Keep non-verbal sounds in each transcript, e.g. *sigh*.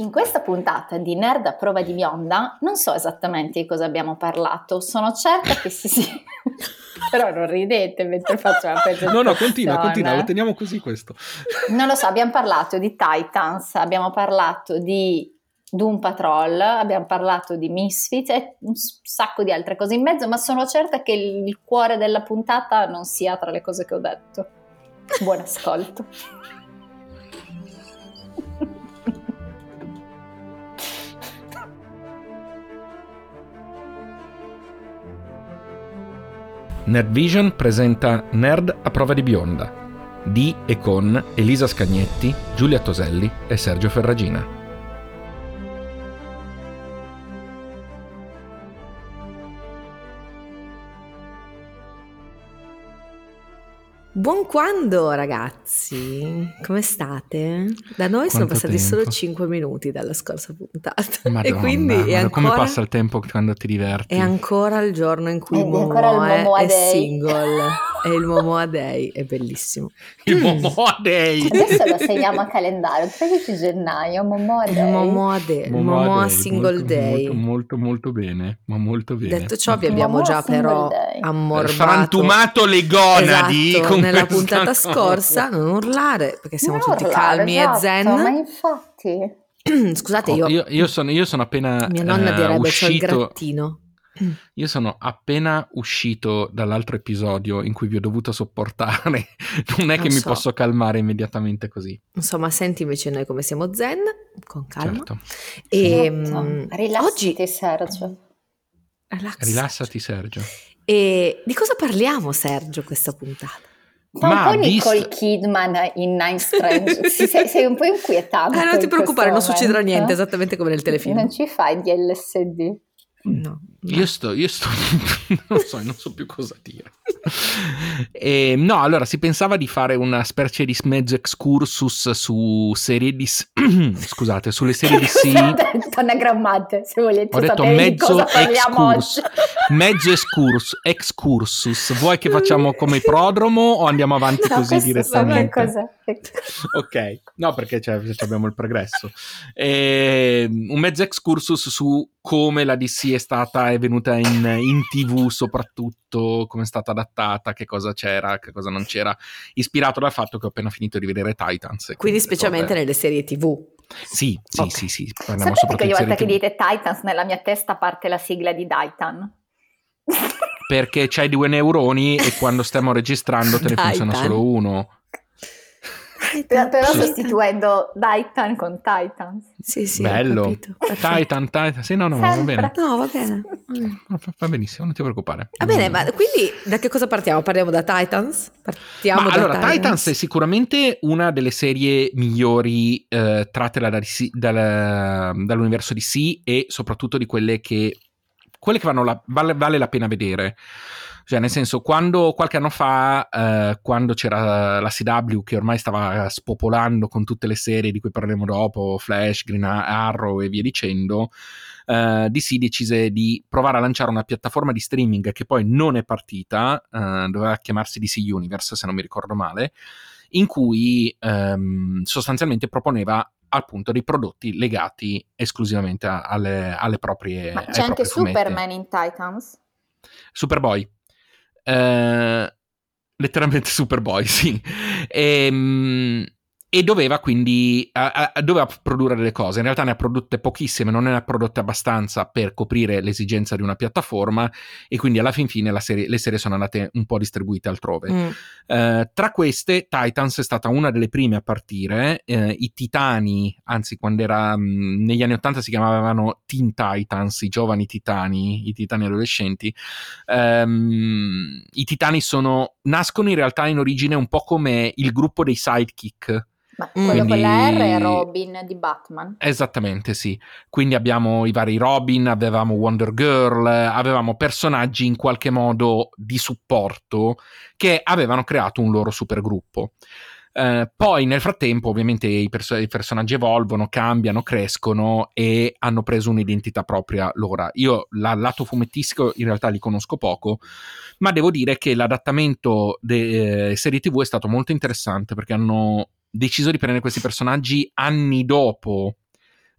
In questa puntata di Nerd a prova di bionda non so esattamente di cosa abbiamo parlato, sono certa che si sì. *laughs* Però non ridete mentre faccio la presentazione. No, no, continua, continua, lo teniamo così questo. Non lo so, abbiamo parlato di Titans, abbiamo parlato di Doom Patrol, abbiamo parlato di Misfits e un sacco di altre cose in mezzo, ma sono certa che il cuore della puntata non sia tra le cose che ho detto. Buon ascolto. Nerdvision presenta Nerd a prova di bionda di e con Elisa Scagnetti, Giulia Toselli e Sergio Ferragina. Buon quando ragazzi, come state? Da noi Quanto sono passati tempo? solo 5 minuti dalla scorsa puntata Madonna, e quindi è ancora, come passa il tempo quando ti diverti? È ancora il giorno in cui Momo è, è single. *laughs* È il Momoa Day, è bellissimo. Il Momoa Day! Adesso lo segniamo a calendario, 13 gennaio, Momoa Day. Momoa Day, Momoa, Momoa Day, Single molto, Day. Molto, molto, molto bene, ma molto bene. Detto ciò vi abbiamo già però day. ammorbato. Frantumato le gonadi esatto, nella puntata *laughs* scorsa, non urlare, perché siamo non tutti urlare, calmi esatto, e zen. Ma infatti... *clears throat* Scusate, io, oh, io, io, sono, io, sono, appena. Mia nonna uh, direbbe uscito, c'ho il grattino. Io sono appena uscito dall'altro episodio in cui vi ho dovuto sopportare. *laughs* Non è non che so. mi posso calmare immediatamente così. Insomma, senti invece noi come siamo zen, con calma. Certo. E certo. rilassati, oggi... Sergio. Relaxati. Rilassati, Sergio. E di cosa parliamo, Sergio, questa puntata? Fa un po' Nicole visto... Kidman in Nine Strange, *laughs* sei, sei, un po' inquietante. Eh, non ti preoccupare, non succederà niente, esattamente come nel telefilm. Non ci fai di LSD. No. Io sto, io sto, *laughs* non so, non so più cosa dire. *laughs* e, no, allora si pensava di fare una specie di mezzo excursus su serie di, *clears throat* scusate, sulle serie di *laughs* sì. Anagrammate, se volete Ho detto mezzo excursus, mezzo excursus, excursus. Vuoi che facciamo come prodromo o andiamo avanti no, così direttamente? ok, no, perché abbiamo il progresso. E, un mezzo excursus su come la DC è stata, è venuta in, in tv soprattutto, come è stata adattata, che cosa c'era, che cosa non c'era, ispirato dal fatto che ho appena finito di vedere Titans. Quindi specialmente nelle serie tv. Sì, sì, okay. sì, sì. Sapete che ogni volta che dite Titans nella mia testa parte la sigla di Titan? Perché c'hai due neuroni e quando stiamo registrando te ne funziona solo uno. Titan. Però sostituendo Titan con Titans. Sì, sì, Bello. Titan, Titan. Sì, no, no, va bene. No, va bene. Va benissimo, non ti preoccupare. Va bene, ma quindi da che cosa partiamo? Parliamo da Titans? Partiamo ma da allora, Titans. Titans è sicuramente una delle serie migliori eh, tratte da dal, dall'universo DC e soprattutto di quelle che quelle che la, vale, vale la pena vedere. Cioè, nel senso, quando qualche anno fa, eh, quando c'era la CW che ormai stava spopolando con tutte le serie di cui parleremo dopo, Flash, Green Arrow e via dicendo, eh, DC decise di provare a lanciare una piattaforma di streaming che poi non è partita, eh, doveva chiamarsi DC Universe, se non mi ricordo male, in cui ehm, sostanzialmente proponeva appunto dei prodotti legati esclusivamente alle, alle, proprie Ma c'è anche Superman in Titans? Superboy letteralmente Superboy, *laughs* sì. E, ehm, e doveva quindi uh, uh, doveva produrre delle cose. In realtà ne ha prodotte pochissime, non ne ha prodotte abbastanza per coprire l'esigenza di una piattaforma e quindi alla fin fine serie, le serie sono andate un po' distribuite altrove. Mm. Uh, tra queste Titans è stata una delle prime a partire, i Titani, anzi quando era mh, mm, negli anni 80 si chiamavano Teen Titans, i giovani titani, i titani adolescenti. Um, I Titani sono, nascono in realtà in origine un po' come il gruppo dei sidekick ma quello Quindi... con la R è Robin di Batman. Esattamente, sì. Quindi abbiamo i vari Robin, avevamo Wonder Girl, avevamo personaggi in qualche modo di supporto che avevano creato un loro supergruppo. Uh, poi nel frattempo ovviamente i, perso- i, personaggi evolvono, cambiano, crescono e hanno preso un'identità propria loro. Io la, lato fumettistico in realtà li conosco poco, ma devo dire che l'adattamento delle eh, serie tv è stato molto interessante perché hanno deciso di prendere questi personaggi anni dopo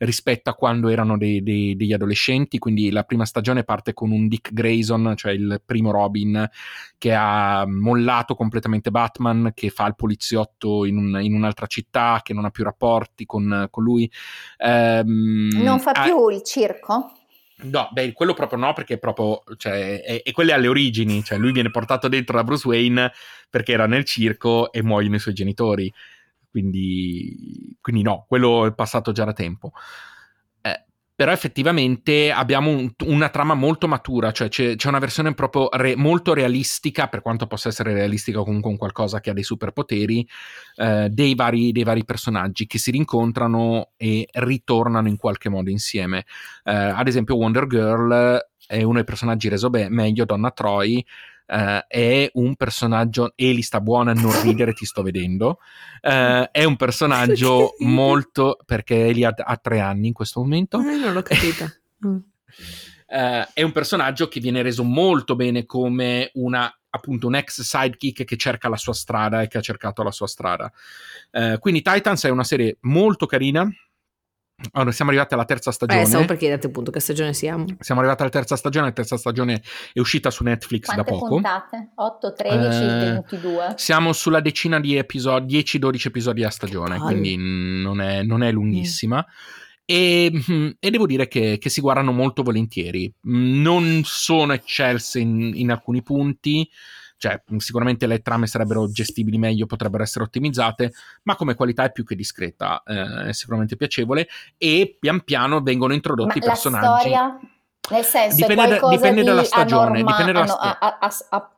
rispetto a quando erano dei, dei, degli adolescenti, quindi la prima stagione parte con un Dick Grayson, cioè il primo Robin, che ha mollato completamente Batman, che fa il poliziotto in, un, in un'altra città, che non ha più rapporti con, con lui. Ehm, non fa più il circo? No, beh, quello proprio no, perché è proprio, cioè, è, è quelle alle origini, cioè lui viene portato dentro da Bruce Wayne perché era nel circo e muoiono i suoi genitori, quindi, quindi no, quello è passato già da tempo però effettivamente abbiamo un, una trama molto matura, cioè c'è, c'è una versione proprio re, molto realistica, per quanto possa essere realistica comunque un qualcosa che ha dei superpoteri, eh, dei, vari, dei, vari, personaggi che si rincontrano e ritornano in qualche modo insieme. Eh, ad esempio Wonder Girl è uno dei personaggi reso be- meglio, Donna Troy, Uh, è un personaggio, Eli sta buona a non ridere, ti sto vedendo, uh, è un personaggio *laughs* molto, perché Eli ha, ha, tre anni in questo momento. Eh, non l'ho capita. uh, *laughs* è un personaggio che viene reso molto bene come una appunto un ex sidekick che cerca la sua strada e che ha cercato la sua strada. quindi Titans è una serie molto carina, allora, siamo arrivati alla terza stagione. Eh, stavo per chiederti appunto che stagione siamo. Siamo arrivati alla terza stagione, la terza stagione è uscita su Netflix Quante da poco. puntate? 8, 13, eh, 22? Siamo sulla decina di episodi, 10-12 episodi a stagione, quindi non è, non è lunghissima. Mm. E, mm, e, devo dire che, che, si guardano molto volentieri. Non sono eccelse in, in alcuni punti, cioè sicuramente le trame sarebbero gestibili meglio, potrebbero essere ottimizzate, ma come qualità è più che discreta, eh, è sicuramente piacevole e pian piano vengono introdotti ma i personaggi. La storia, nel senso, dipende, da, dipende dalla stagione, anorma, dipende dalla sto- a, a, a,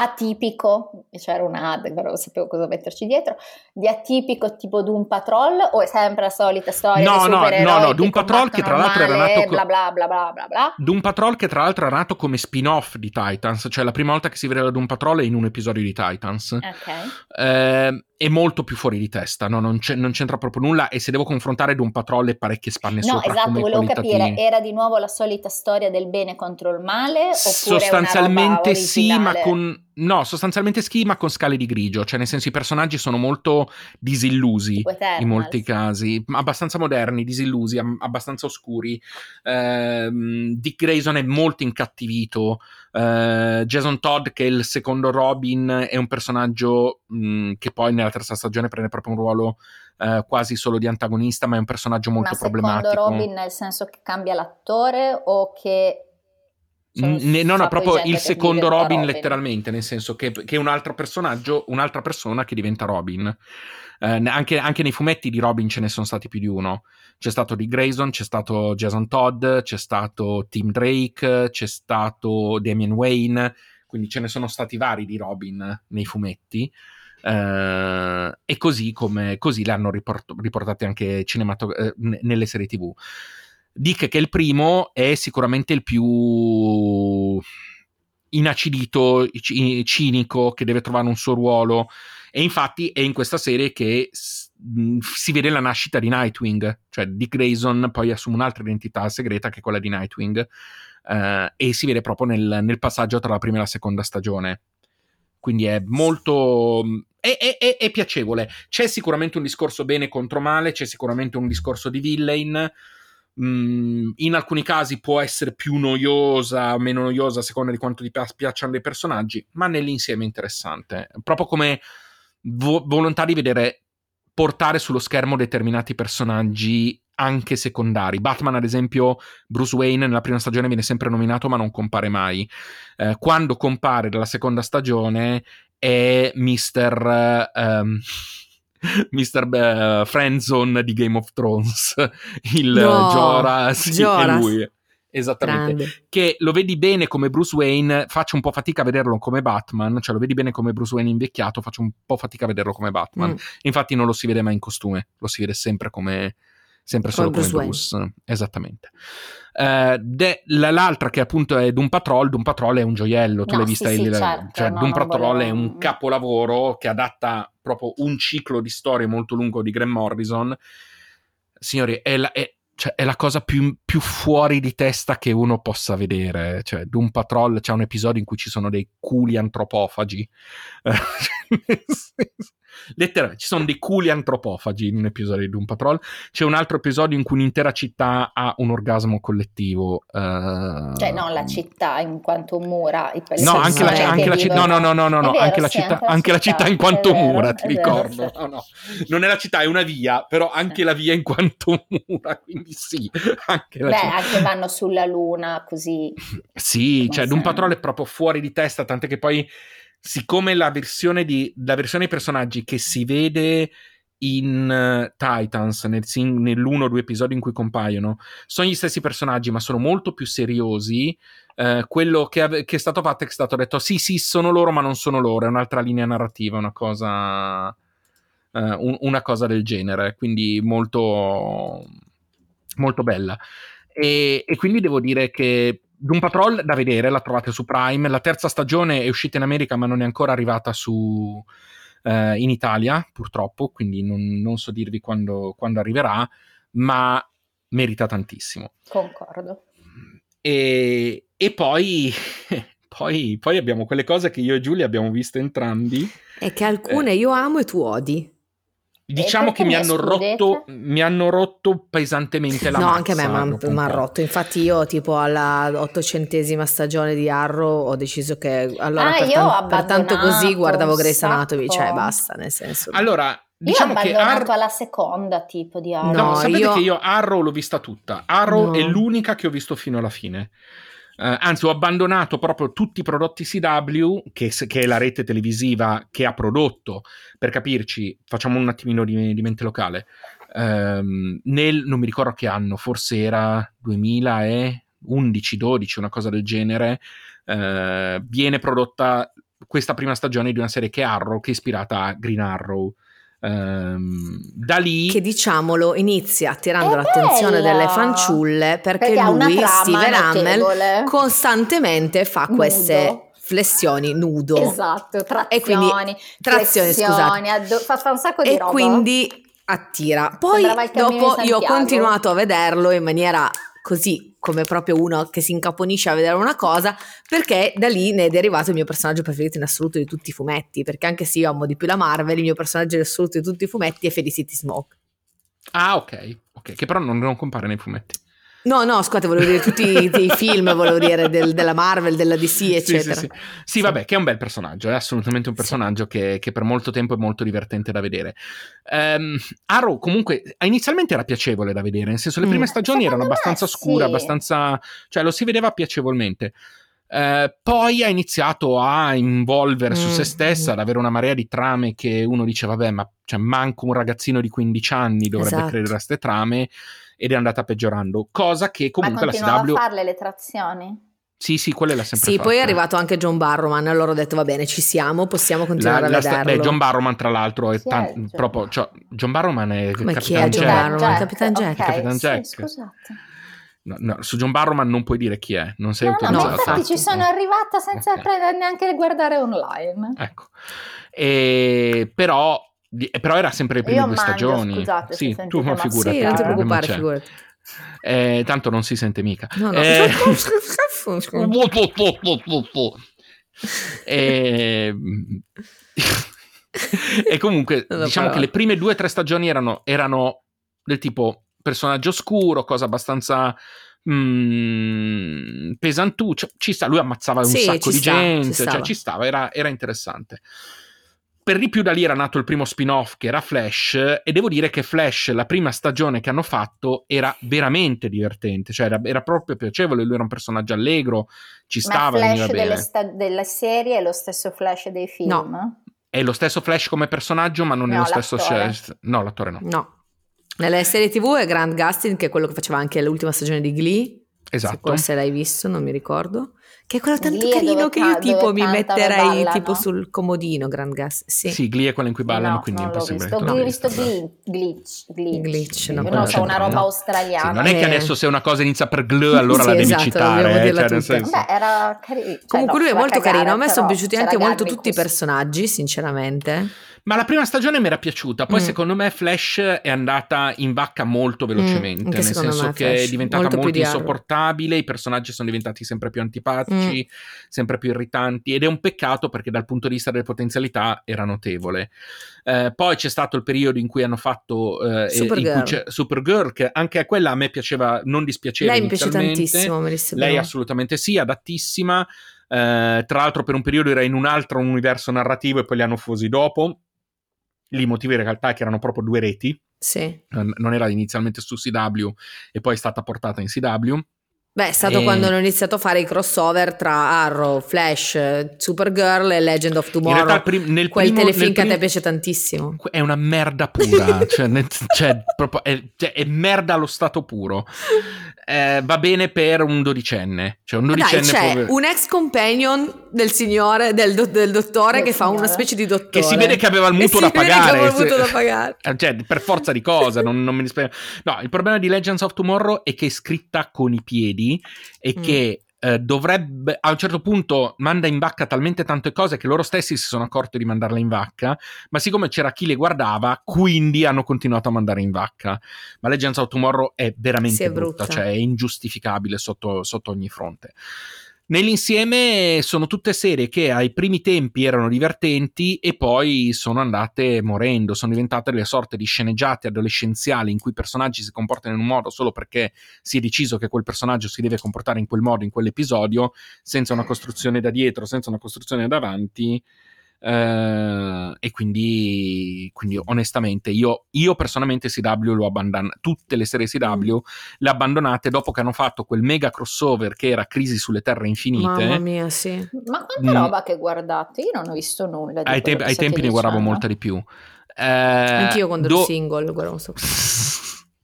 atipico, c'era un ad, però sapevo cosa metterci dietro, di atipico tipo Doom Patrol o è sempre la solita storia no, no, no, no, Doom Patrol che tra l'altro era nato co- bla bla bla bla bla bla Doom Patrol che tra l'altro era nato come spin-off di Titans, cioè la prima volta che si vedeva Doom Patrol è in un episodio di Titans. Ok. Eh, è molto più fuori di testa, no? non, non, c'entra proprio nulla e se devo confrontare Doom Patrol e parecchie spanne no, sopra esatto, volevo qualitativi. capire, era di nuovo la solita storia del bene contro il male oppure Sostanzialmente sì, ma con No, sostanzialmente schema con scale di grigio, cioè nel senso i personaggi sono molto disillusi in molti casi, abbastanza moderni, disillusi, abbastanza oscuri. Eh, Dick Grayson è molto incattivito, eh, Jason Todd che è il secondo Robin è un personaggio mh, che poi nella terza stagione prende proprio un ruolo eh, quasi solo di antagonista, ma è un personaggio molto ma problematico. Ma Robin nel senso che cambia l'attore o che ne, no, no, proprio il secondo Robin, Robin, letteralmente, nel senso che, che, è un altro personaggio, un'altra persona che diventa Robin. Eh, anche, anche, nei fumetti di Robin ce ne sono stati più di uno. C'è stato Dick Grayson, c'è stato Jason Todd, c'è stato Tim Drake, c'è stato Damian Wayne, quindi ce ne sono stati vari di Robin nei fumetti. Uh, e così come così le hanno riport- riportate anche cinematog- eh, nelle serie tv. Dick, che è il primo, è sicuramente il più inacidito, cinico, che deve trovare un suo ruolo. E infatti è in questa serie che si vede la nascita di Nightwing, cioè Dick Grayson poi assume un'altra identità segreta che è quella di Nightwing, eh, e si vede proprio nel, nel, passaggio tra la prima e la seconda stagione. Quindi è molto. È, è, è, è, piacevole. C'è sicuramente un discorso bene contro male, c'è sicuramente un discorso di villain Mm, in alcuni casi può essere più noiosa o meno noiosa a seconda di quanto ti piacciono dei personaggi, ma nell'insieme è interessante. Proprio come vo- volontà di vedere portare sullo schermo determinati personaggi anche secondari. Batman, ad esempio, Bruce Wayne nella prima stagione viene sempre nominato, ma non compare mai. Eh, quando compare nella seconda stagione è Mr. Um, *laughs* Mr. Be- Friendzone di Game of Thrones, *laughs* il no, Jorah, sì, Jorah. è lui. Esattamente, Grande. che lo vedi bene come Bruce Wayne, faccio un po' fatica a vederlo come Batman, cioè lo vedi bene come Bruce Wayne invecchiato, faccio un po' fatica a vederlo come Batman. Mm. Infatti non lo si vede mai in costume, lo si vede sempre come sempre solo come, come Bruce. Bruce. Esattamente. Uh, de, l'altra che appunto è Doom Patrol, Doom Patrol è un gioiello, tu no, l'hai vista? Sì, il, certo, cioè, no, Doom Patrol volevo... è un capolavoro che adatta proprio un ciclo di storie molto lungo di Graham Morrison. Signori, è la, è, cioè, è la cosa più, più, fuori di testa che uno possa vedere. Cioè, Doom Patrol c'è un episodio in cui ci sono dei culi antropofagi. *laughs* letteralmente ci sono dei culi antropofagi in un episodio di Doom Patrol. C'è un altro episodio in cui un'intera città ha un orgasmo collettivo. Uh... Cioè, non la città in quanto mura. I no, anche la, anche la città. No, no, no, no, no, vero, anche, la città, anche la città in quanto vero, mura, ti ricordo. No, no. Non è la città, è una via, però anche la via in quanto mura, quindi sì. Anche Beh, città. anche vanno sulla luna così. Sì, cioè, Doom Patrol è proprio fuori di testa, tant'è che poi siccome la versione, di, la versione dei personaggi che si vede in uh, Titans, nel, nell'uno o due episodi in cui compaiono, sono gli stessi personaggi, ma sono molto più seriosi. Uh, quello che, ave- che, è stato fatto è che è stato detto: sì, sì, sono loro, ma non sono loro. È un'altra linea narrativa, una cosa. Uh, un- una cosa del genere. Quindi molto. molto bella. E, e quindi devo dire che Doom Patrol da vedere, la trovate su Prime. La terza stagione è uscita in America, ma non è ancora arrivata su, eh, in Italia, purtroppo, quindi non, non so dirvi quando, quando, arriverà, ma merita tantissimo. Concordo. E, e poi, *laughs* poi, poi, abbiamo quelle cose che io e Giulia abbiamo visto entrambi. E che alcune eh, io amo e tu odi. Diciamo che mi hanno, rotto, mi hanno, rotto, pesantemente la No, mazza, anche a me mi hanno rotto. Infatti, io, tipo, alla ottocentesima stagione di Arrow ho deciso che allora ah, per, tan- per, tanto così guardavo Grey's Anatomy, cioè basta, nel senso. Allora, diciamo io ho abbandonato che Ar- alla seconda tipo di Arrow. No, no sapete io... che io Arrow l'ho vista tutta. Arrow no. è l'unica che ho visto fino alla fine. Uh, anzi, ho abbandonato proprio tutti i prodotti CW, che, che, è la rete televisiva che ha prodotto, per capirci, facciamo un attimino di, di mente locale. Um, nel, non mi ricordo che anno, forse era 2011-12, una cosa del genere, uh, viene prodotta questa prima stagione di una serie che è Arrow, che è ispirata a Green Arrow. Um, da lì che diciamolo inizia attirando l'attenzione delle fanciulle perché, perché lui Steven Hammel costantemente fa nudo. queste flessioni nudo. Esatto trazioni e quindi trazioni scusate. addo- fa, fa, un sacco di e roba. quindi attira. Poi dopo io ho continuato a vederlo in maniera così come proprio uno che si incaponisce a vedere una cosa, perché da lì ne è derivato il mio personaggio preferito in assoluto di tutti i fumetti, perché anche se io amo di più la Marvel, il mio personaggio in assoluto di tutti i fumetti è Felicity Smoke. Ah, ok, ok, che però non, non compare nei fumetti. No, no, scusate, volevo dire tutti *laughs* i film, volevo dire del, della Marvel, della DC, eccetera. Sì, sì, sì. sì, vabbè, che è un bel personaggio, è assolutamente un personaggio che, che, per molto tempo è molto divertente da vedere. Um, Arrow comunque inizialmente era piacevole da vedere, nel senso le prime mm. stagioni erano abbastanza scure, abbastanza... cioè lo si vedeva piacevolmente. Uh, poi ha iniziato a involvere mm. su se stessa, ad avere una marea di trame che uno dice, vabbè, ma cioè, manco un ragazzino di 15 anni dovrebbe esatto. credere a queste trame ed è andata peggiorando, cosa che comunque la CW... a farle le trazioni? Sì, sì, quelle l'ha sempre Sì, fatta. poi è arrivato anche John Barrowman, allora ho detto va bene, ci siamo, possiamo continuare la, a vederlo. Beh, John Barrowman tra l'altro è, tan- è proprio, cioè, John Barrowman è Come chi è John Barrowman? Capitan Jack. Okay, Capitan Jack. Sì, scusate. No, no, su John Barrowman non puoi dire chi è, non sei no, autorizzato. No, infatti ci sono arrivata senza okay. neanche guardare online. Ecco. E, però però era sempre le prime Io due mangio, stagioni. Scusate, sì, tu ma figurati. Sì, non ti preoccupare, figurati. Eh, tanto non si sente mica. No, no. Eh... *laughs* e... *laughs* *laughs* e comunque diciamo che le prime due o tre stagioni erano, erano, del tipo personaggio oscuro, cosa abbastanza mm, pesantuccia. Ci sta, lui ammazzava un sì, sacco di sta, gente, ci cioè ci stava, era, era interessante per di più da lì era nato il primo spin-off che era Flash e devo dire che Flash, la prima stagione che hanno fatto, era veramente divertente, cioè era, era proprio piacevole, lui era un personaggio allegro, ci stava, Ma Flash sta- della serie è lo stesso Flash dei film? No. È lo stesso Flash come personaggio, ma non no, è lo stesso... L'attore. No, l'attore no. No. Nelle serie tv è Grant Gustin, che è quello che faceva anche l'ultima stagione di Glee. Esatto. Se l'hai visto, non mi ricordo. Che è quello tanto Glee carino che io tipo mi metterei tipo sul comodino, Grand Gas. Sì. sì, Glee è quello in cui ballano, no, quindi è impossibile. Ho visto, visto Glee, glitch, glitch. glitch no, no, c'è una roba australiana. Sì, non è che adesso se una cosa inizia per glue allora sì, la devi esatto, citare. Eh, cioè, senso... Beh, era carino. Cioè, Comunque no, lui è molto cagare, carino, a me sono piaciuti anche molto tutti i personaggi, sinceramente. Ma la prima stagione mi era piaciuta, poi mm. secondo me Flash è andata in vacca molto mm, velocemente, mm, nel senso che Flash, è diventata molto, molto insopportabile, i personaggi sono diventati sempre più antipatici, mm. sempre più irritanti ed è un peccato perché dal punto di vista delle potenzialità era notevole. Eh, poi c'è stato il periodo in cui hanno fatto eh, Supergirl. Supergirl, che anche a quella a me piaceva, non dispiaceva Lei mi piace tantissimo, Lei assolutamente sì, adattissima. Eh, tra l'altro per un periodo era in un altro universo narrativo e poi li hanno fusi dopo lì i motivi in realtà che erano proprio due reti. Sì. Non era inizialmente su CW e poi è stata portata in CW. Beh, è stato e... quando hanno iniziato a fare i crossover tra Arrow, Flash, Supergirl e Legend of Tomorrow. Prim- nel Quel primo, telefilm nel che prim- a te piace tantissimo. È una merda pura, *laughs* cioè, nel, cioè, proprio, è, cioè, è, merda allo stato puro. Eh, va bene per un dodicenne. Cioè un dodicenne Dai, c'è proprio... un ex companion del signore, del, do, del dottore del che signore. fa una specie di dottore. Che si vede che aveva il mutuo da pagare. Il mutuo da pagare. Eh, cioè, per forza di cosa, non, non ne spiego. No, il problema di Legends of Tomorrow è che è scritta con i piedi e mm. che eh, dovrebbe a un certo punto manda in vacca talmente tante cose che loro stessi si sono accorti di mandarle in vacca, ma siccome c'era chi le guardava, quindi hanno continuato a mandare in vacca. Ma Legends of Tomorrow è veramente sì, brutta, brutta, cioè è ingiustificabile sotto, sotto ogni fronte. Nell'insieme sono tutte serie che ai primi tempi erano divertenti e poi sono andate morendo, sono diventate delle sorte di sceneggiate adolescenziali in cui i personaggi si comportano in un modo solo perché si è deciso che quel personaggio si deve comportare in quel modo in quell'episodio, senza una costruzione da dietro, senza una costruzione davanti Uh, e quindi, quindi onestamente io, io, personalmente CW l'ho abbandonato tutte le serie CW mm. le abbandonate dopo che hanno fatto quel mega crossover che era Crisi sulle Terre Infinite mamma mia sì ma quanta mm. roba che guardate io non ho visto nulla ai, te- ai tempi ne guardavo molta di più eh, anch'io quando do- ero single guardavo *laughs* so.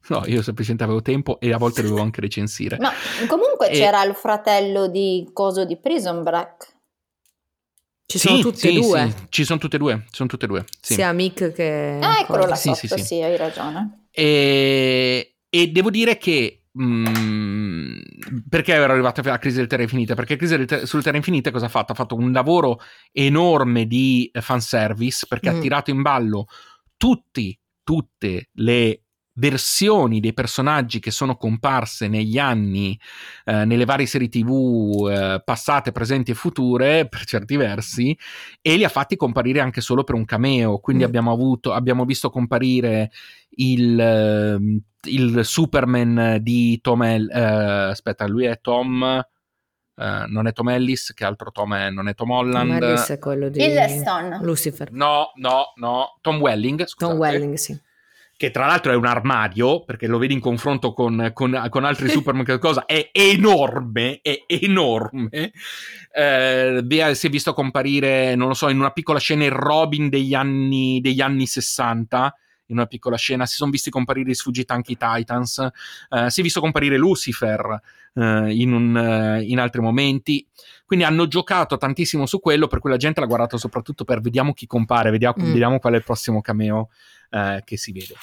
No, io semplicemente avevo tempo e a volte dovevo anche recensire. Ma comunque e... c'era il fratello di Coso di Prison Break. Ci sono sì, tutte sì, e due. Sì, ci sono tutte e due. Sono tutte e due. Sì. Sia Mick che. Ah, eccolo là sì, sotto, sì, hai ragione. E, e devo dire che. Mm, perché ero arrivato alla crisi del Terra Infinita? Perché Crisi del Ter- sul Terra Infinita cosa ha fatto? Ha fatto un lavoro enorme di fanservice perché mm. ha tirato in ballo tutti, tutte le versioni dei personaggi che sono comparse negli anni eh, nelle varie serie tv eh, passate, presenti e future *laughs* per certi versi e li ha fatti comparire anche solo per un cameo quindi mm. abbiamo avuto abbiamo visto comparire il, uh, il Superman di Tom El- uh, aspetta lui è Tom Uh, non è Tom Ellis, che altro Tom è? Non è Tom Holland. Tom Ellis è quello di Lucifer. No, no, no. Tom Welling. Scusate. Tom Welling, sì che tra l'altro è un armadio, perché lo vedi in confronto con, con, con altri *laughs* Superman, che cosa è enorme, è enorme. Eh, si è visto comparire, non lo so, in una piccola scena il Robin degli anni, degli anni 60, in una piccola scena, si sono visti comparire i sfuggiti anche i Titans, eh, si è visto comparire Lucifer eh, in, un, eh, in, altri momenti. Quindi hanno giocato tantissimo su quello, per cui la gente l'ha guardato soprattutto per vediamo chi compare, vediamo, mm. vediamo qual è il prossimo cameo eh, che si vede.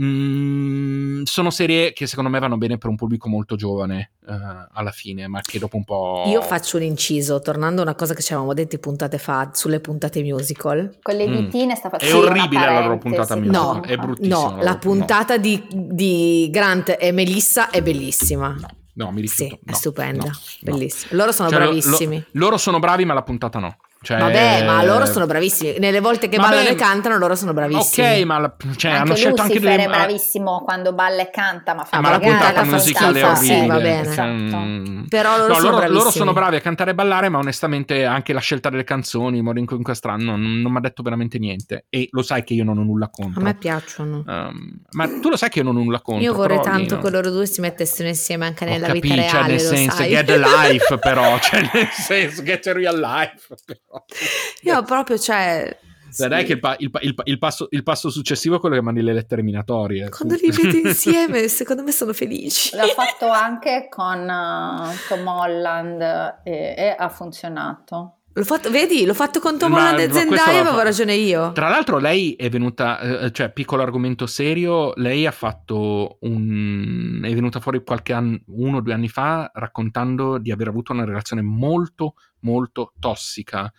Mm, sono serie che secondo me vanno bene per un pubblico molto giovane uh, alla fine, ma che dopo un po'. Io faccio un inciso, tornando a una cosa che ci avevamo detto puntate fa sulle puntate musical. Con le ditine mm. sta facendo. È orribile la loro puntata musical. No, è bruttissima. No, la puntata no. di, di, Grant e Melissa è bellissima. No. No, mi rifiuto. Sì, no, è stupenda, no, bellissima. Loro sono cioè, bravissimi. Lo, loro sono bravi, ma la puntata no. Cioè... Vabbè, ma loro sono bravissimi. Nelle volte che Vabbè, ballano e cantano, loro sono bravissimi. Ok, ma la, cioè, anche hanno scelto Lucifer anche delle... è bravissimo quando balla e canta, ma fa eh, ma la puntata musicale è orribile. Sì, va bene. Mm. Però loro, no, sono loro, loro, sono bravi a cantare e ballare, ma onestamente anche la scelta delle canzoni, il modo in cui inquastrano, non, non mi ha detto veramente niente. E lo sai che io non ho nulla contro. A me piacciono. Um, ma tu lo sai che io non ho nulla contro. Io vorrei però, tanto io... che loro due si mettessero insieme anche nella capì, vita cioè, reale. nel senso, sai. get a life, *laughs* però. Cioè, nel senso, get a real life. *laughs* Io proprio, cioè... Sì. Dai che il, pa- il, pa- il, il, passo, il, passo, successivo è quello che mandi le lettere minatorie. Quando li vedi *laughs* insieme, secondo me sono felici. L'ha *laughs* fatto anche con uh, Tom Holland e, e ha funzionato. L'ho fatto, vedi, l'ho fatto con Tom Holland e Zendaya, avevo ragione io. Tra l'altro lei è venuta, eh, cioè piccolo argomento serio, lei ha fatto un... è venuta fuori qualche anno, uno o due anni fa raccontando di aver avuto una relazione molto molto tossica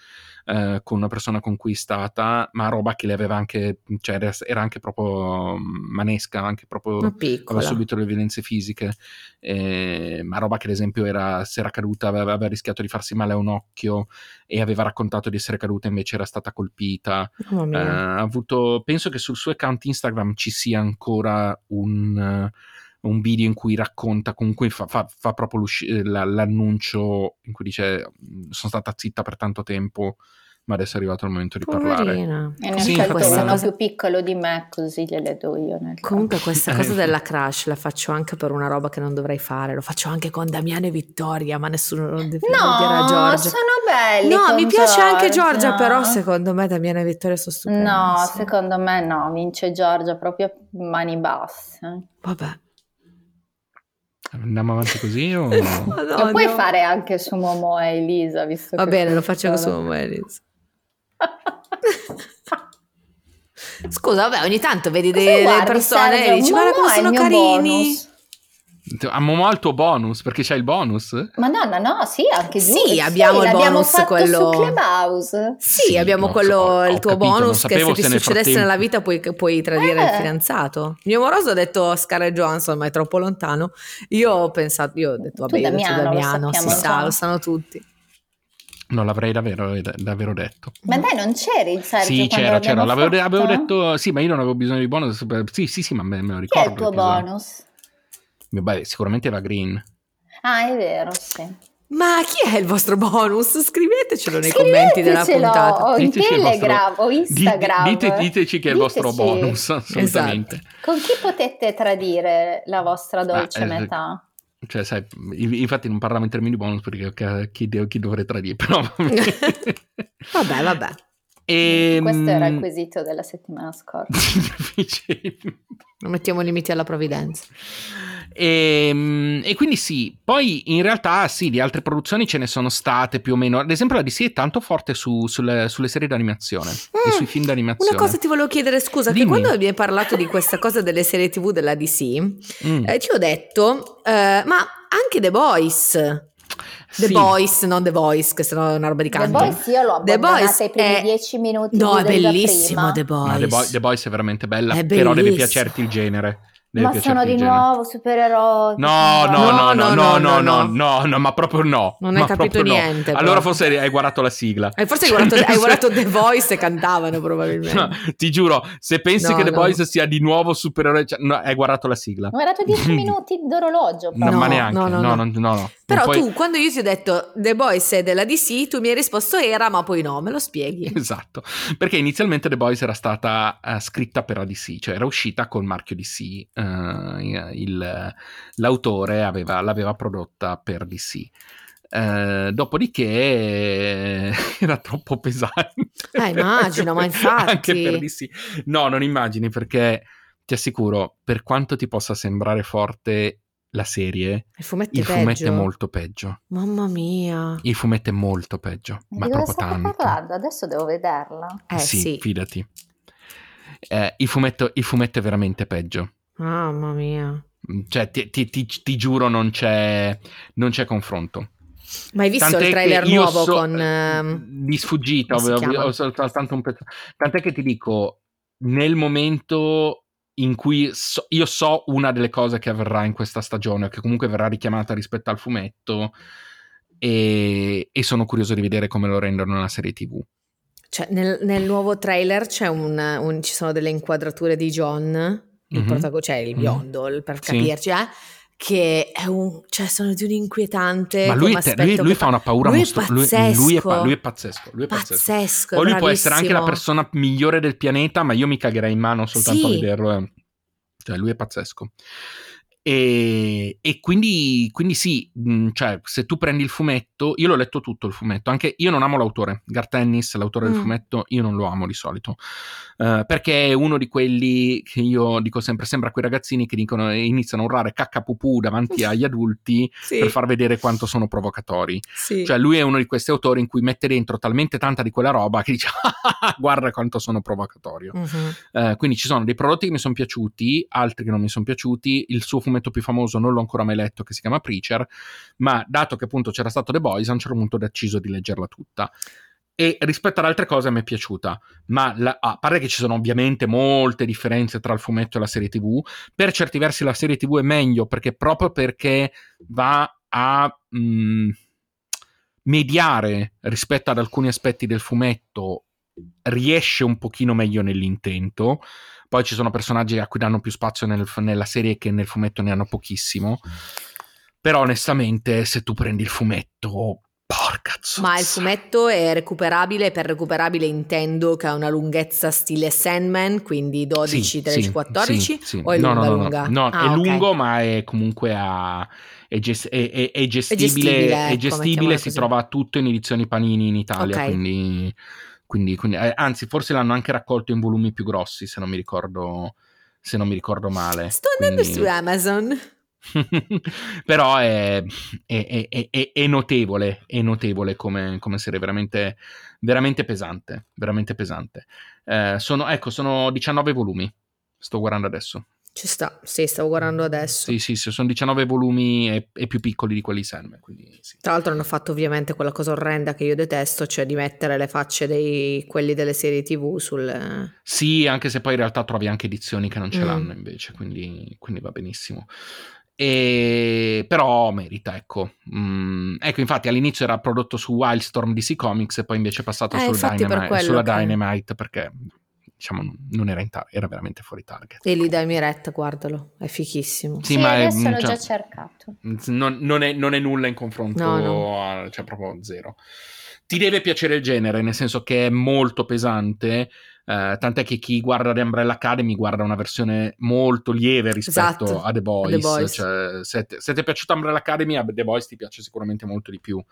eh, con una persona con cui è stata, ma roba che le aveva anche, cioè era, anche proprio manesca, anche proprio aveva subito le violenze fisiche, eh, ma roba che ad esempio era, se era caduta aveva, aveva, rischiato di farsi male a un occhio e aveva raccontato di essere caduta invece era stata colpita. Oh, eh, ha avuto, penso che sul suo account Instagram ci sia ancora un un video in cui racconta, comunque fa, fa, fa proprio l'annuncio in cui dice sono stata zitta per tanto tempo ma adesso è arrivato il momento di Poverina. parlare. E sì, sono cosa... più piccolo di me, così gliele do io. Comunque questa cosa della crash la faccio anche per una roba che non dovrei fare, lo faccio anche con Damiano e Vittoria, ma nessuno non deve no, dire Giorgia. sono belli No, mi piace Giorgia. anche Giorgia, però secondo me Damiano e Vittoria sono stupendi. No, secondo me no, vince Giorgia proprio mani basse. Vabbè. Andiamo avanti così o... *laughs* Lo puoi fare anche su Momo e Elisa, visto Va bene, lo faccio anche su Momo e Elisa. *laughs* Scusa, vabbè, ogni tanto vedi delle persone e dici guarda come sono carini. Bonus. A Momo il tuo bonus perché c'hai il bonus? Madonna, no, sì, anche giù. Sì, abbiamo sì, il bonus quello. Su Clubhouse. Sì, sì abbiamo quello, so, il tuo capito, bonus che se ti se succedesse frattempo... nella vita puoi, puoi tradire eh. il fidanzato. Il mio moroso ha detto Scarlett Johansson, ma è troppo lontano. Io ho pensato, io ho detto, vabbè, tu Damiano, io Damiano, si sa, lo sanno tutti. Non l'avrei davvero, davvero, detto. Ma dai, non c'eri, Sergio? Sì, c'era, c'era. L'avevo avevo detto, sì, ma io non avevo bisogno di bonus. Sì, sì, sì, ma me, me lo ricordo. Chi è il tuo bonus? Beh, sicuramente Eva Green. Ah, è vero, sì. Ma chi è il vostro bonus? Scrivetecelo nei commenti della puntata. O in Telegram o Instagram. Dite, diteci chi è il vostro bonus, assolutamente. Esatto. Con chi potete tradire la vostra dolce ah, metà? Cioè, sai, infatti non parliamo in termini bonus perché chi, chi dovrei tradire, però... *laughs* vabbè, vabbè. E, Questo era il quesito della settimana scorsa. *laughs* non mettiamo limiti alla provvidenza. E, ehm, e, quindi sì, poi in realtà sì, di altre produzioni ce ne sono state più o meno. Ad esempio, la DC è tanto forte su, sulle, sulle, serie d'animazione mm, e sui film d'animazione. Una cosa ti volevo chiedere, scusa, Dimmi. che quando abbiamo parlato di questa cosa delle serie TV della DC, mm. eh, ti ho detto, eh, ma anche The Boys. The sì. Boys, non The Voice, che sennò è una roba di canto. The Boys io l'ho abbandonata i primi è... dieci minuti. No, è bellissimo The Boys. No, The, Bo- The Boys è veramente bella, è però deve piacerti il genere. Ma sono di nuovo supereroi. No, no, no, no, no, no, no, no, no, ma proprio no. Non hai capito niente. Allora forse hai guardato la sigla. Eh, forse hai guardato, *laughs* hai guardato The Voice e cantavano probabilmente. No, ti giuro, se pensi no, che The no. Voice sia di nuovo supereroe, cioè, no, hai guardato la sigla. Ho guardato 10 *laughs* minuti d'orologio. No, ma neanche. No, no, no. no, no Però tu, quando io ti ho detto The Boys è della DC, tu mi hai risposto era, ma poi no, me lo spieghi. *laughs* Esatto, perché inizialmente The Boys era stata uh, scritta per la DC, cioè era uscita col marchio DC. Uh, il, l'autore aveva, l'aveva prodotta per DC. Eh, dopodiché *laughs* era troppo pesante. Eh, immagino, ma infatti. *laughs* Anche per DC. No, non immagini perché ti assicuro, per quanto ti possa sembrare forte la serie, il fumetto, il fumetto è molto peggio. Mamma mia. Il fumetto è molto peggio, di ma proprio tanto. parlando? Adesso devo vederla. Eh sì, sì. fidati. Eh, il, fumetto, il fumetto è veramente peggio. Mamma mia. Cioè, ti, ti, ti, ti giuro, non c'è, non c'è confronto. Ma hai visto Tant'è il trailer nuovo so, con... Uh, di sfuggita, ho, ho soltanto un pezzo. Tant'è che ti dico, nel momento in cui so, io so una delle cose che avverrà in questa stagione, che comunque verrà richiamata rispetto al fumetto, e, e sono curioso di vedere come lo rendono nella serie TV. Cioè, nel, nel nuovo trailer un, un, ci sono delle inquadrature di John il mm-hmm. protagonista, cioè il biondo, mm-hmm. per capirci, sì. eh? che è un, cioè sono di un inquietante. Ma lui, te, lui, lui fa una paura lui mostruosa. Lui, lui, lui, è pazzesco. Lui è pazzesco. pazzesco o lui può essere anche la persona migliore del pianeta, ma io mi cagherei in mano soltanto sì. a vederlo. Eh. Cioè, lui è pazzesco. E, e quindi, quindi, sì, mm, cioè, se tu prendi il fumetto, io l'ho letto tutto il fumetto, anche io non amo l'autore, Garth Ennis, l'autore mm. del fumetto, io non lo amo di solito, uh, perché è uno di quelli che io dico sempre, sembra quei ragazzini che dicono e iniziano a urlare cacca pupù davanti *laughs* agli adulti sì. per far vedere quanto sono provocatori. Sì. Cioè lui è uno di questi autori in cui mette dentro talmente tanta di quella roba che dice *laughs* guarda quanto sono provocatorio. Mm-hmm. Uh, quindi ci sono dei prodotti che mi sono piaciuti, altri che non mi sono piaciuti, il suo fumetto fumetto più famoso, non l'ho ancora mai letto, che si chiama Preacher, ma dato che appunto c'era stato The Boys, a un certo punto ho deciso di leggerla tutta. E rispetto ad altre cose mi è piaciuta, ma la, a parte che ci sono ovviamente molte differenze tra il fumetto e la serie TV, per certi versi la serie TV è meglio perché proprio perché va a mh, mm, mediare rispetto ad alcuni aspetti del fumetto riesce un pochino meglio nell'intento. Poi ci sono personaggi a cui danno più spazio nel, nella serie che nel fumetto ne hanno pochissimo. Però onestamente, se tu prendi il fumetto, porca zozza. Ma il fumetto è recuperabile, per recuperabile intendo che ha una lunghezza stile Sandman, quindi 12, sì, 13, sì, 14? Sì, o è no, lunga no, no, lunga? No, ah, è okay. lungo ma è comunque a... È, gest- è, è, è, gestibile, è gestibile, gestibile si trova tutto in edizioni Panini in Italia, okay. quindi quindi, quindi eh, anzi, forse l'hanno anche raccolto in volumi più grossi, se non mi ricordo, se non mi ricordo male. Sto andando quindi... su Amazon. *laughs* Però è, è, è, è, notevole, è notevole come, come serie, veramente, veramente pesante, veramente pesante. Eh, sono, ecco, sono 19 volumi, sto guardando adesso. Ci sta, sì, stavo guardando adesso. Sì, sì, sono 19 volumi e, e più piccoli di quelli Sandman. Quindi, sì. Tra l'altro hanno fatto ovviamente quella cosa orrenda che io detesto, cioè di mettere le facce dei quelli delle serie tv sul... Sì, anche se poi in realtà trovi anche edizioni che non ce mm. l'hanno invece, quindi, quindi va benissimo. E... però merita ecco mm, ecco infatti all'inizio era prodotto su Wildstorm DC Comics e poi invece è passato eh, Dynamite, per sulla che... Dynamite perché diciamo, non era in tar- era veramente fuori target. E lì dai Miretta, guardalo, è fichissimo. Sì, sì ma adesso è, l'ho cioè, già cercato. Non, non, è, non, è, nulla in confronto, no, no. A, cioè proprio zero. Ti deve piacere il genere, nel senso che è molto pesante, Uh, tant'è che chi guarda The Umbrella Academy guarda una versione molto lieve rispetto esatto, a The Boys. A The Boys. Cioè, se, te, se, ti è piaciuto Umbrella Academy, a The Boys ti piace sicuramente molto di più.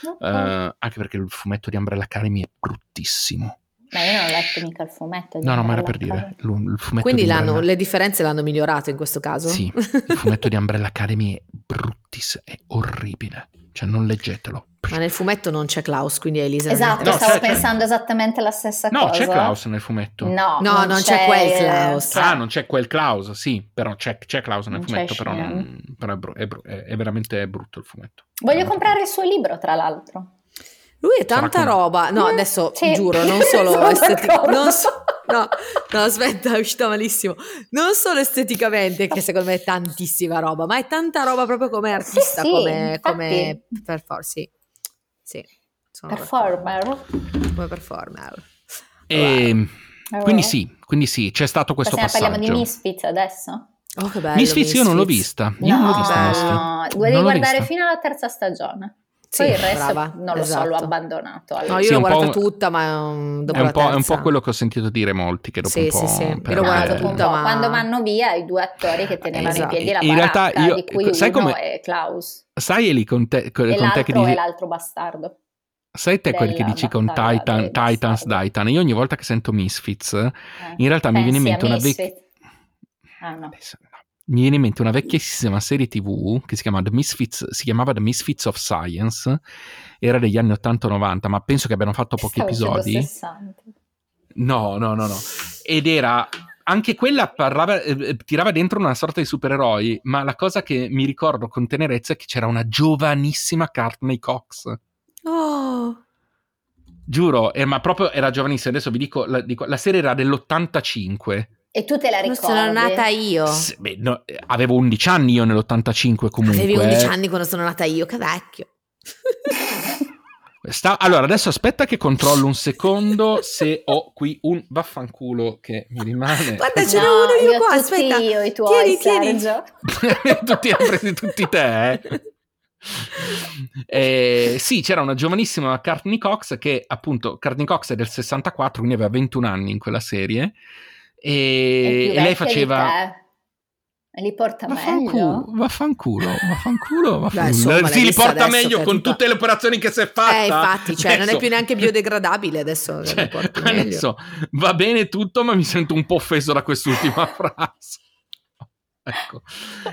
Okay. Uh, anche perché il fumetto di Umbrella Academy è bruttissimo. Ma io non ho letto mica il fumetto. No, no, ma era per dire. Il fumetto Quindi le differenze l'hanno migliorato in questo caso? Sì, il fumetto di Umbrella Academy è bruttissimo, è orribile. Cioè, non leggetelo. Ma nel fumetto non c'è Klaus, quindi è Elisa. Esatto, no, stavo pensando c'è. esattamente la stessa no, cosa. No, c'è Klaus nel fumetto. No, no non, non c'è, c'è, quel Klaus. Ah, non c'è quel Klaus, sì, però c'è, c'è Klaus nel non fumetto, però, non, però è, br- è, br- è, veramente brutto il fumetto. Voglio comprare il suo libro, tra l'altro. Lui è tanta roba. No, adesso sì. giuro, non *laughs* solo esteticamente. Non so- no, no, aspetta, è uscita malissimo. Non solo esteticamente, che secondo me è tantissima roba, ma è tanta roba proprio come artista, sì, come, sì, come performer. Sì, sì performer. Come performer. E, wow. Quindi sì, quindi sì, c'è stato questo Possiamo passaggio. Parliamo di Misfits adesso? Oh, che bello. Misfits, Misfits. io non l'ho vista. Io no, non l'ho vista. No, devi guardare vista. fino alla terza stagione. Poi sì, il resto brava, non lo esatto. so, l'ho abbandonato. Allora. No, io sì, l'ho guardata tutta, ma um, dopo è un, po', è un, po', quello che ho sentito dire molti, che dopo sì, un po'... Sì, sì, io l'ho guardata tutta, ma... Quando vanno via i due attori che tenevano esatto. in piedi la in baracca, realtà io, di cui sai uno come... è Klaus. Sai Eli con te, con, e con te che dici... è l'altro bastardo. Sai te quelli che dici con Titan, Titans Titan? Io ogni volta che sento Misfits, eh, in realtà mi viene in mente una vecchia... Ah no mi viene in mente una vecchissima serie tv che si, chiama The Misfits, si chiamava The Misfits of Science, era degli anni 80-90, ma penso che abbiano fatto pochi episodi. No, no, no, no. Ed era anche quella parlava, eh, tirava dentro una sorta di supereroi, ma la cosa che mi ricordo con tenerezza è che c'era una giovanissima Courtney Cox. Oh. Giuro, eh, ma proprio era giovanissima. Adesso vi dico la, dico, la serie era dell'85 e tu te la ricordi? Sono nata io. S- beh, no, avevo 11 anni io nell'85 comunque. Avevi 11 anni quando sono nata io, che vecchio. *laughs* Sta, allora, adesso aspetta che controllo un secondo se ho qui un vaffanculo che mi rimane. Guarda, ce n'è no, uno io, io qua, aspetta. io, i tuoi, tieni, Sergio. tieni. *laughs* tutti, presi tutti te, eh. eh, sì, c'era una giovanissima Courtney Cox che appunto, Courtney Cox è del 64, quindi aveva 21 anni in quella serie e, e lei faceva... E li porta vaffanculo, meglio. Vaffanculo, vaffanculo, vaffanculo. Beh, sì, li porta meglio con tutte le operazioni che si è fatta. Eh, infatti, cioè, adesso... non è più neanche biodegradabile adesso. *laughs* Cioè, *laughs* adesso va bene tutto, ma mi sento un po' offeso da quest'ultima *laughs* frase. Ecco.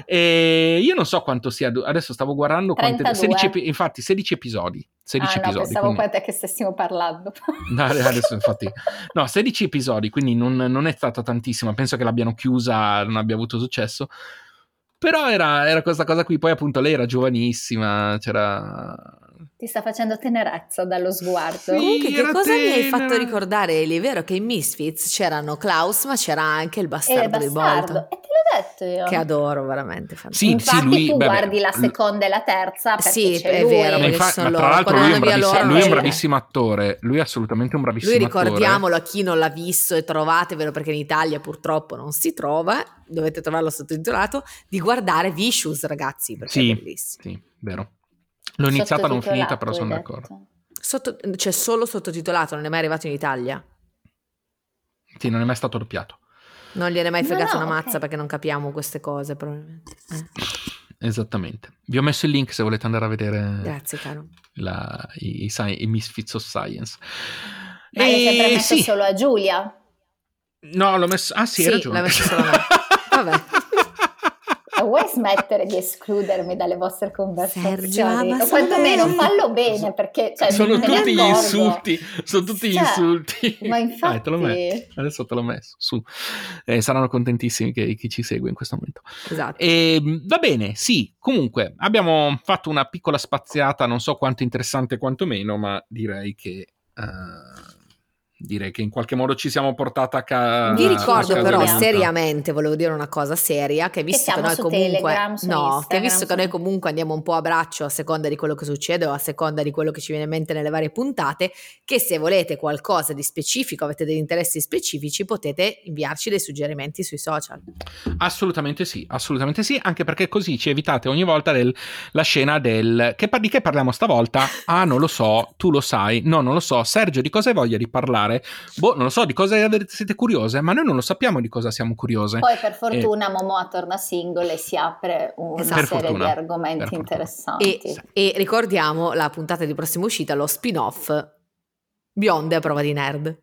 E io non so quanto sia. Adesso stavo guardando. Quante, 16, infatti, 16 episodi. 16 ah, no, episodi. Pensavo quindi... che stessimo parlando. *laughs* No, adesso infatti. No, 16 episodi, quindi non, non, è stata tantissima. Penso che l'abbiano chiusa, non abbia avuto successo. Però era, era questa cosa qui, poi appunto lei era giovanissima, c'era ti sta facendo tenerezza dallo sguardo. Sì, Comunque, che cosa tenera. mi hai fatto ricordare, Eli? È vero che in Misfits c'erano Klaus, ma c'era anche il bastardo, il bastardo. di Bolton. E te l'ho detto io. Che adoro, veramente. Sì, Infatti sì, lui, tu beh, guardi la seconda e la terza perché Sì, è lui. vero, ma, infa- ma tra l'altro lui è, un bravissimo, lui è un bravissimo attore. Lui è assolutamente un bravissimo lui, attore. ricordiamolo a chi non l'ha visto e trovatevelo perché in Italia purtroppo non si trova, dovete trovarlo sottotitolato, di guardare Vicious, ragazzi, perché sì, è bellissimo. Sì, vero. L'ho iniziata, non finita, però sono d'accordo. Sotto, c'è solo sottotitolato, non è mai arrivato in Italia. Sì, non è mai stato doppiato. Non gliene mai fregato no, no, una mazza okay. perché non capiamo queste cose, probabilmente. Eh. Esattamente. Vi ho messo il link se volete andare a vedere. Grazie, caro. La, i, i, i, Misfits of Science. Ma e... l'hai sempre messo sì. solo a Giulia? No, l'ho messo. Ah, sì, sì hai ragione. L'ho messo solo a me. *laughs* Vabbè. Vuoi smettere di escludermi dalle vostre conversazioni? o quantomeno fallo bene perché cioè, sono tutti gli insulti sono tutti cioè, gli insulti. ma infatti te adesso te l'ho messo. Su. Eh, saranno contentissimi che, chi ci segue in questo momento. Esatto. E, ehm, va bene sì comunque abbiamo fatto una piccola spaziata non so quanto interessante quanto meno ma direi che uh, direi che in qualche modo ci siamo portata a casa. Vi ricordo però seriamente, volevo dire una cosa seria, che visto che, che noi comunque no, che visto che noi comunque andiamo un po' a braccio a seconda di quello che succede o a seconda di quello che ci viene in mente nelle varie puntate, che se volete qualcosa di specifico, avete degli interessi specifici, potete inviarci dei suggerimenti sui social. Assolutamente sì, assolutamente sì, anche perché così ci evitate ogni volta del, la scena del che di che parliamo stavolta? Ah, non lo so, tu lo sai. No, non lo so. Sergio, di cosa hai voglia di parlare? Fare. Boh, non lo so, di cosa siete curiose, ma noi non lo sappiamo di cosa siamo curiose. Poi per fortuna e... Momoa torna single e si apre una esatto. serie fortuna, di argomenti interessanti. E, e, ricordiamo la puntata di prossima uscita, lo spin-off Bionde a prova di nerd.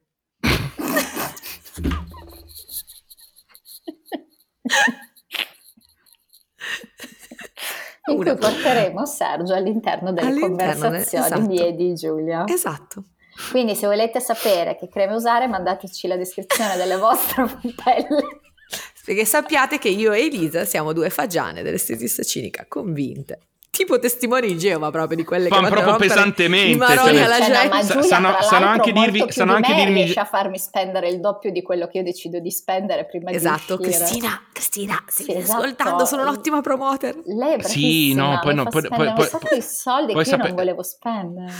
in cui porteremo Sergio all'interno delle all'interno conversazioni esatto. di Edi Giulia. Esatto. Quindi se volete sapere che creme usare, mandateci la descrizione delle vostre *laughs* pelle. Perché sappiate che io e Elisa siamo due fagiane dell'estetista cinica convinte. Tipo testimoni di Geova proprio di quelle Fan che proprio pesantemente cioè, alla cioè, no, Giulia, sanno, sanno anche dirvi sanno anche me, dirmi riesce a farmi spendere il doppio di quello che io decido di spendere prima esatto, di uscire. Cristina Cristina sì, esatto. ascoltando sono un'ottima promoter. Lei è sì no poi no poi, poi, poi, poi, soldi che io sape- non volevo spendere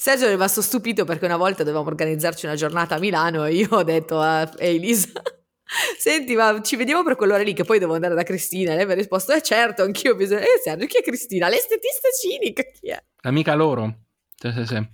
Sergio è rimasto stupito perché una volta dovevamo organizzarci una giornata a Milano e io ho detto a Elisa *laughs* Senti, ma ci vediamo per quell'ora lì che poi devo andare da Cristina. E lei mi ha risposto: Eh, certo, anch'io ho bisogno. Eh, Sergio, chi è Cristina? L'estetista cinica, chi è? Amica loro. Sì, sì, sì.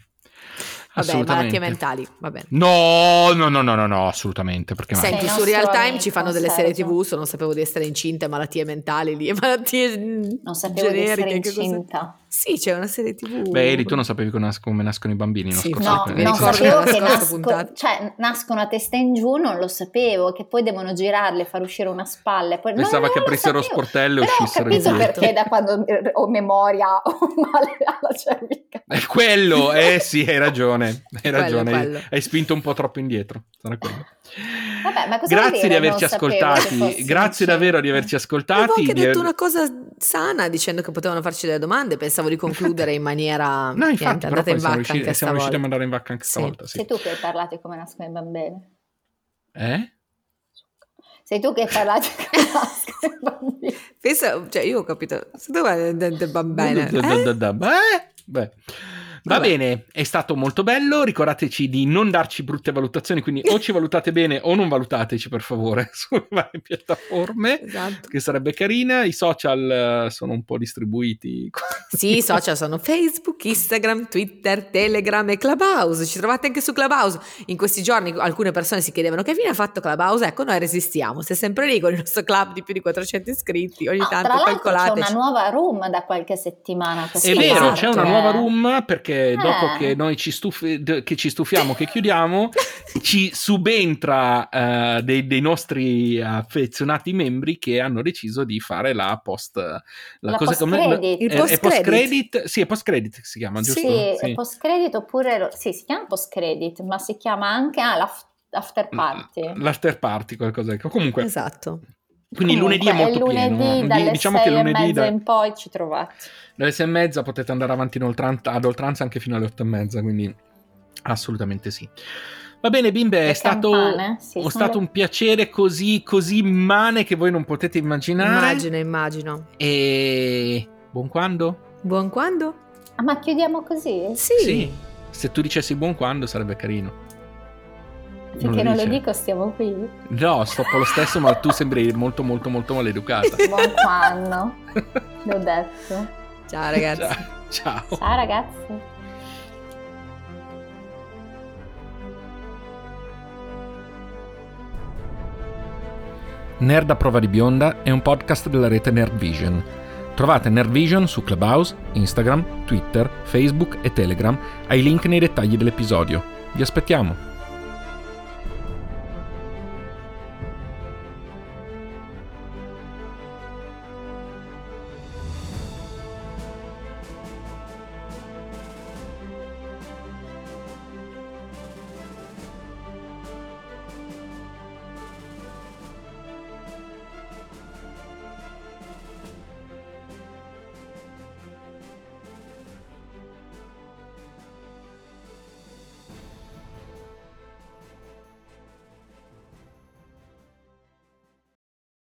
Vabbè, malattie mentali, va bene. No, no, no, no, no, no assolutamente. Perché Senti, su Real Time ci fanno delle serie TV, so, non sapevo di essere incinta, malattie mentali lì, *laughs* malattie Non sapevo generiche, di essere incinta. Sì, c'è una serie TV. Beh, Eri, tu non sapevi come, nas- come nascono i bambini, sì, no? No, non sapevo che nasco- cioè, nascono a testa in giù, non lo sapevo, che poi devono girarle, far uscire una spalla. Poi... Pensava no, che aprissero lo sportello e uscissero in Ho capito perché da quando ho memoria ho male alla cervica. È quello, eh sì, hai ragione, hai ragione, quello, hai, hai spinto un po' troppo indietro, sarà quello. Vabbè, ma cosa Grazie di averci ascoltati, grazie davvero di averci ascoltati. Avevo anche detto una cosa sana dicendo che potevano farci delle domande, pensavo di concludere in maniera... *laughs* no, infatti, andate in vacca riusciti, anche siamo riusciti a mandare in vacca anche stavolta. Sì. Sei tu che hai parlato come nascono i bambini. Eh? Sei tu che hai parlato come nascono i bambini. Pensa, cioè io ho capito, se dove è bambine? Eh? Beh. Va Vabbè. bene, è stato molto bello. Ricordateci di non darci brutte valutazioni, quindi o ci valutate bene o non valutateci per favore *laughs* sulle varie piattaforme, esatto. che sarebbe carina. I social uh, sono un po' distribuiti. *laughs* Sì, i social sono Facebook, Instagram, Twitter, Telegram e Clubhouse. Ci trovate anche su Clubhouse. In questi giorni alcune persone si chiedevano che fine ha fatto Clubhouse. Ecco, noi resistiamo. Sei sempre lì con il nostro club di più di 400 iscritti. Ogni oh, tanto tra calcolate. C'è una nuova room da qualche settimana. È vero, c'è una nuova room perché che eh. dopo che noi ci, stufi, che ci, stufiamo, che chiudiamo, ci subentra uh, dei, dei, nostri affezionati membri che hanno deciso di fare la post la, la cosa post credit. Il post, post credit. Sì, è post credit si chiama, giusto? Sì, sì. post credit oppure sì, si chiama post credit, ma si chiama anche ah, l'after party. L'after party, qualcosa. Comunque Esatto Quindi Comunque, lunedì è molto lunedì, pieno. Dalle diciamo che lunedì da... in poi ci trovate. Dalle sei e mezza potete andare avanti oltranza, ad oltranza anche fino alle otto e mezza, quindi assolutamente sì. Va bene, bimbe, è stato, sì, è stato le... un piacere così, così immane che voi non potete immaginare. Immagino, immagino. E buon quando? Buon quando? Ah, ma chiudiamo così? Sì. sì. Se tu dicessi buon quando sarebbe carino. Finché non, non lo dico stiamo qui. No, stoppo lo stesso, ma tu sembri molto molto molto maleducata. Buon quando. L'ho detto. Ciao ragazzi. Ciao. Ciao, Ciao ragazzi. Nerd a prova di bionda è un podcast della rete Nerd Vision. Trovate Nerd Vision su Clubhouse, Instagram, Twitter, Facebook e Telegram ai link nei dettagli dell'episodio. Vi aspettiamo!